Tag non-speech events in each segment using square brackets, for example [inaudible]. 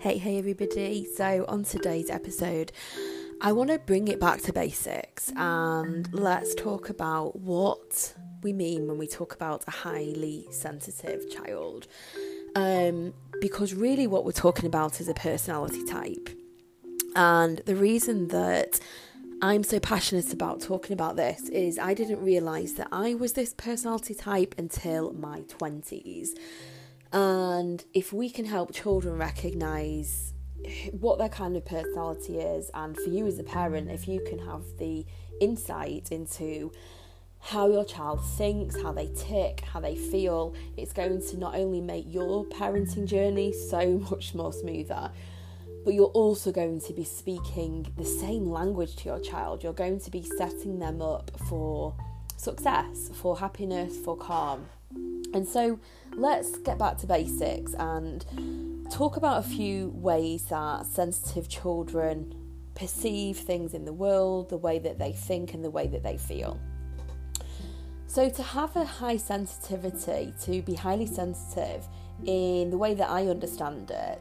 Hey, hey, everybody. So, on today's episode, I want to bring it back to basics and let's talk about what we mean when we talk about a highly sensitive child. Um, because really, what we're talking about is a personality type. And the reason that I'm so passionate about talking about this is I didn't realize that I was this personality type until my 20s. And if we can help children recognize what their kind of personality is, and for you as a parent, if you can have the insight into how your child thinks, how they tick, how they feel, it's going to not only make your parenting journey so [laughs] much more smoother, but you're also going to be speaking the same language to your child. You're going to be setting them up for success, for happiness, for calm. And so let's get back to basics and talk about a few ways that sensitive children perceive things in the world, the way that they think, and the way that they feel. So, to have a high sensitivity, to be highly sensitive in the way that I understand it,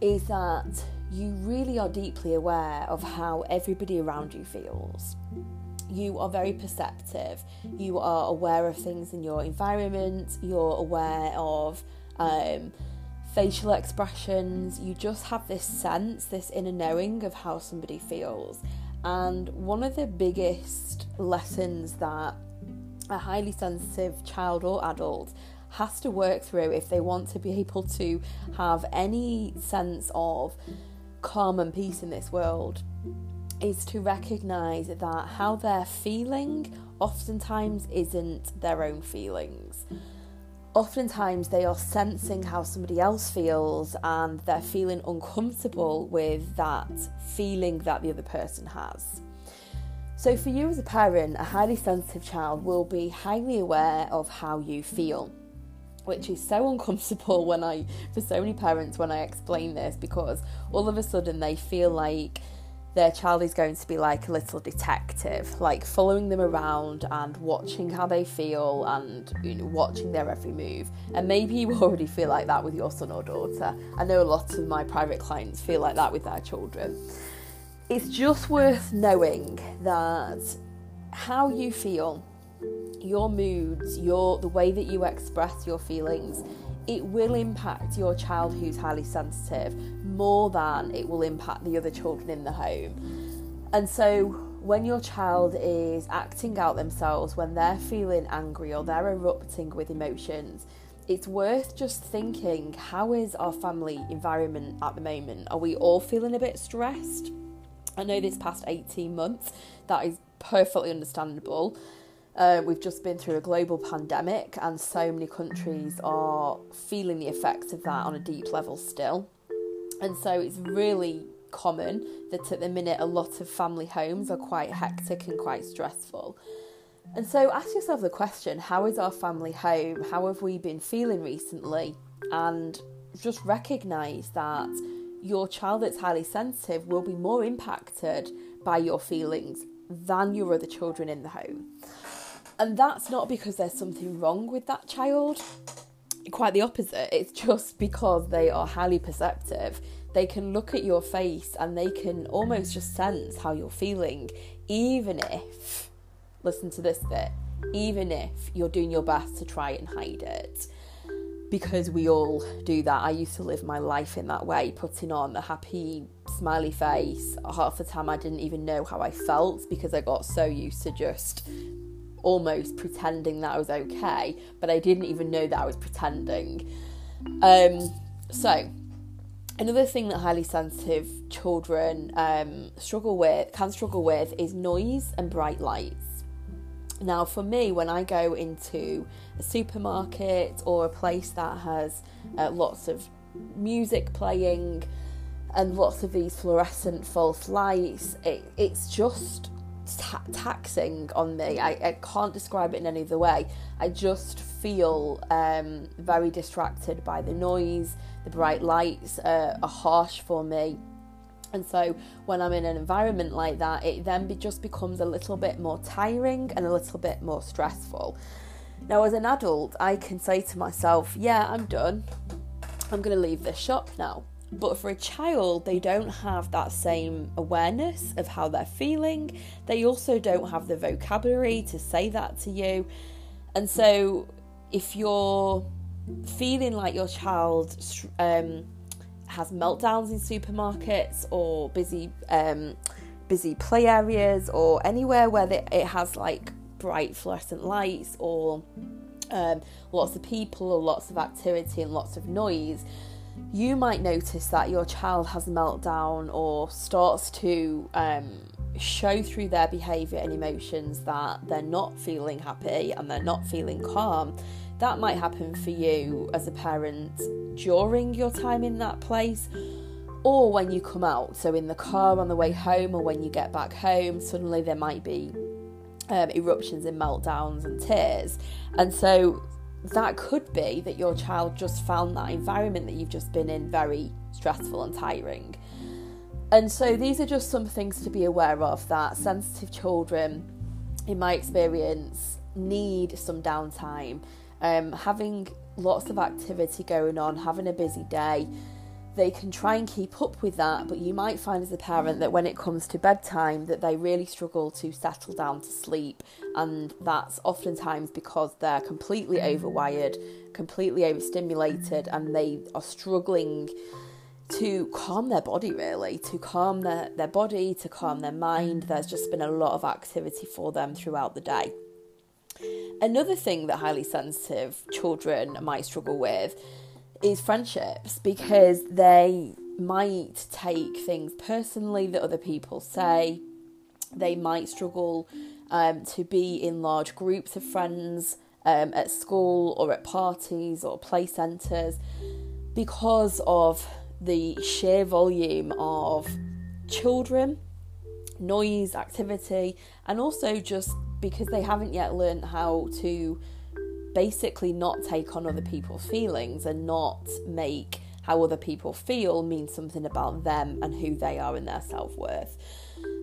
is that you really are deeply aware of how everybody around you feels you are very perceptive. You are aware of things in your environment. You're aware of um, facial expressions. You just have this sense, this inner knowing of how somebody feels. And one of the biggest lessons that a highly sensitive child or adult has to work through if they want to be able to have any sense of calm and peace in this world is to recognize that how they're feeling oftentimes isn't their own feelings. Oftentimes, they are sensing how somebody else feels and they're feeling uncomfortable with that feeling that the other person has. So, for you as a parent, a highly sensitive child will be highly aware of how you feel, which is so uncomfortable [laughs] when I, for so many parents, when I explain this, because all of a sudden they feel like their child is going to be like a little detective, like following them around and watching how they feel and you know, watching their every move. And maybe you [laughs] already feel like that with your son or daughter. I know a lot of my private clients feel like that with their children. It's just worth knowing that how you feel, your moods, your the way that you express your feelings it will impact your child who's highly sensitive more than it will impact the other children in the home. And so, when your child is acting out themselves, when they're feeling angry or they're erupting with emotions, it's worth just thinking how is our family environment at the moment? Are we all feeling a bit stressed? I know this past 18 months, that is perfectly understandable. Uh, we've just been through a global pandemic, and so many countries are feeling the effects of that on a deep level still. And so it's really common that at the minute a lot of family homes are quite hectic and quite stressful. And so ask yourself the question how is our family home? How have we been feeling recently? And just recognize that your child that's highly sensitive will be more impacted by your feelings than your other children in the home. And that's not because there's something wrong with that child. Quite the opposite. It's just because they are highly perceptive. They can look at your face and they can almost just sense how you're feeling, even if, listen to this bit, even if you're doing your best to try and hide it. Because we all do that. I used to live my life in that way, putting on a happy, smiley face. Half the time, I didn't even know how I felt because I got so used to just almost pretending that I was okay, but I didn't even know that I was pretending. Um, so, another thing that highly sensitive children um, struggle with, can struggle with, is noise and bright lights. Now, for me, when I go into a supermarket or a place that has uh, lots of music playing and lots of these fluorescent false lights, it, it's just ta- taxing on me. I, I can't describe it in any other way. I just feel um, very distracted by the noise, the bright lights uh, are harsh for me. And so when I'm in an environment like that, it then be, just becomes a little bit more tiring and a little bit more stressful. Now, as an adult, I can say to myself, yeah, I'm done. I'm going to leave this shop now. But for a child, they don't have that same awareness of how they're feeling. They also don't have the vocabulary to say that to you. And so, if you're feeling like your child um, has meltdowns in supermarkets or busy um, busy play areas or anywhere where it has like bright fluorescent lights or um, lots of people or lots of activity and lots of noise, you might notice that your child has a meltdown or starts to um, show through their behaviour and emotions that they're not feeling happy and they're not feeling calm. That might happen for you as a parent during your time in that place or when you come out. So, in the car on the way home or when you get back home, suddenly there might be um, eruptions and meltdowns and tears. And so that could be that your child just found that environment that you've just been in very stressful and tiring. And so these are just some things to be aware of that sensitive children, in my experience, need some downtime. Um, having lots of activity going on, having a busy day, they can try and keep up with that but you might find as a parent that when it comes to bedtime that they really struggle to settle down to sleep and that's oftentimes because they're completely overwired completely overstimulated and they are struggling to calm their body really to calm their, their body to calm their mind. There's just been a lot of activity for them throughout the day. Another thing that highly sensitive children might struggle with is friendships because they might take things personally that other people say. They might struggle um, to be in large groups of friends um, at school or at parties or play centres because of the sheer volume of children, noise, activity, and also just because they haven't yet learned how to basically not take on other people's feelings and not make how other people feel mean something about them and who they are and their self worth.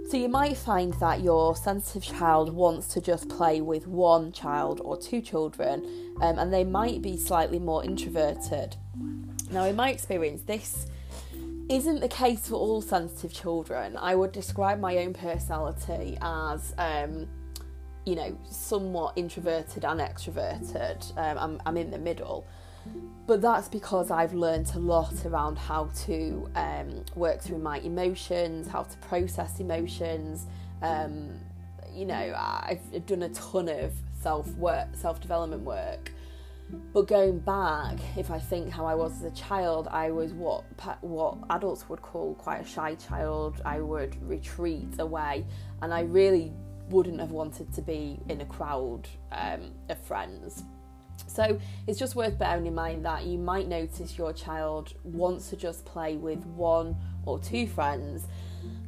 So you might find that your sensitive child wants to just play with one child or two children, um, and they might be slightly more introverted. Now, in my experience, this isn't the case for all sensitive children. I would describe my own personality as um, you know, somewhat introverted and extroverted. Um, I'm, I'm in the middle. But that's because I've learned a lot around how to um, work through my emotions, how to process emotions. Um, you know, I've done a ton of self work, self development work. But going back, if I think how I was as a child, I was what what adults would call quite a shy child. I would retreat away, and I really wouldn't have wanted to be in a crowd um, of friends. So it's just worth bearing in mind that you might notice your child wants to just play with one or two friends.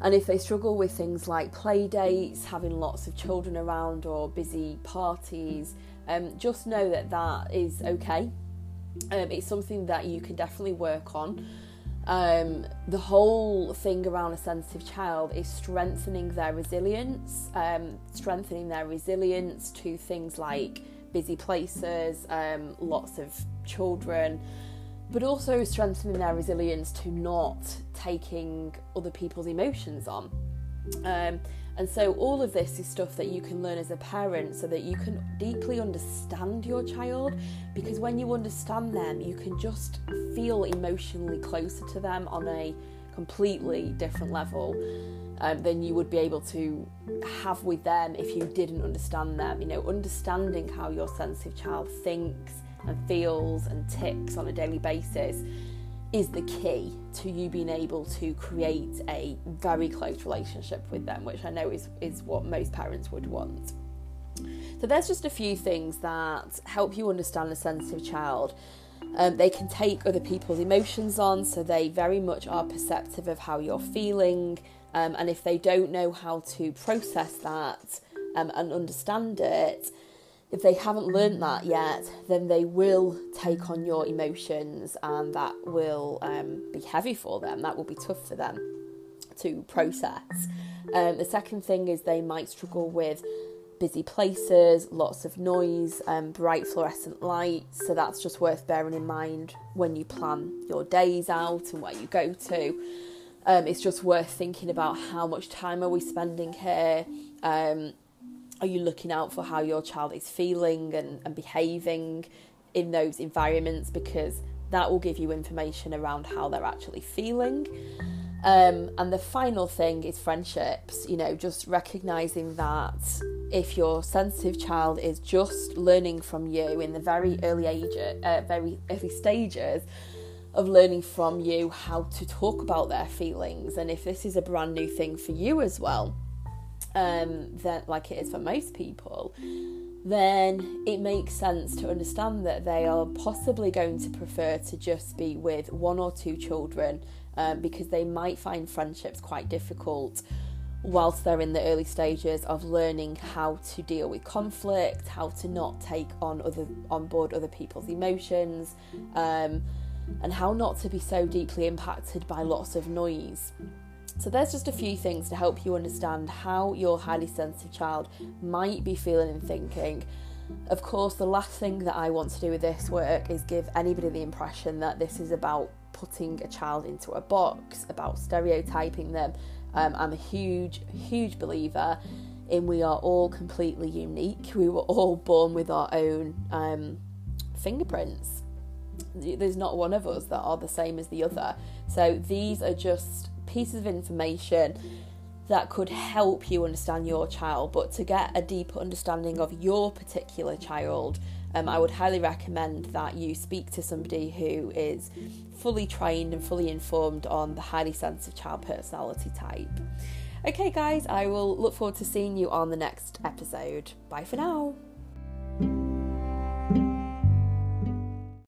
And if they struggle with things like play dates, having lots of children around, or busy parties, um, just know that that is okay. Um, it's something that you can definitely work on. Um, the whole thing around a sensitive child is strengthening their resilience, um, strengthening their resilience to things like busy places, um, lots of children, but also strengthening their resilience to not taking other people's emotions on. And so, all of this is stuff that you can learn as a parent so that you can deeply understand your child. Because when you understand them, you can just feel emotionally closer to them on a completely different level um, than you would be able to have with them if you didn't understand them. You know, understanding how your sensitive child thinks and feels and ticks on a daily basis is the key to you being able to create a very close relationship with them, which I know is, is what most parents would want. So, there's just a few things that help you understand a sensitive child. Um, they can take other people's emotions on, so they very much are perceptive of how you're feeling. Um, and if they don't know how to process that um, and understand it, if they haven't learned that yet, then they will take on your emotions and that will um, be heavy for them. That will be tough for them to process. Um, the second thing is they might struggle with busy places, lots of noise, um, bright fluorescent lights. So that's just worth bearing in mind when you plan your days out and where you go to. Um, it's just worth thinking about how much time are we spending here. Um, are you looking out for how your child is feeling and, and behaving in those environments because that will give you information around how they're actually feeling. Um, and the final thing is friendships, you know, just recognizing that if your sensitive child is just learning from you in the very early age, uh, very early stages of learning from you how to talk about their feelings, and if this is a brand new thing for you as well, um, then like it is for most people, then it makes sense to understand that they are possibly going to prefer to just be with one or two children um, because they might find friendships quite difficult whilst they're in the early stages of learning how to deal with conflict, how to not take on other on board other people's emotions, um, and how not to be so deeply impacted by lots of noise. So, there's just a few things to help you understand how your highly sensitive child might be feeling and thinking. Of course, the last thing that I want to do with this work is give anybody the impression that this is about putting a child into a box, about stereotyping them. Um, I'm a huge, huge believer in we are all completely unique. We were all born with our own um, fingerprints. There's not one of us that are the same as the other. So these are just pieces of information that could help you understand your child. But to get a deeper understanding of your particular child, um, I would highly recommend that you speak to somebody who is fully trained and fully informed on the highly sensitive child personality type. Okay, guys, I will look forward to seeing you on the next episode. Bye for now.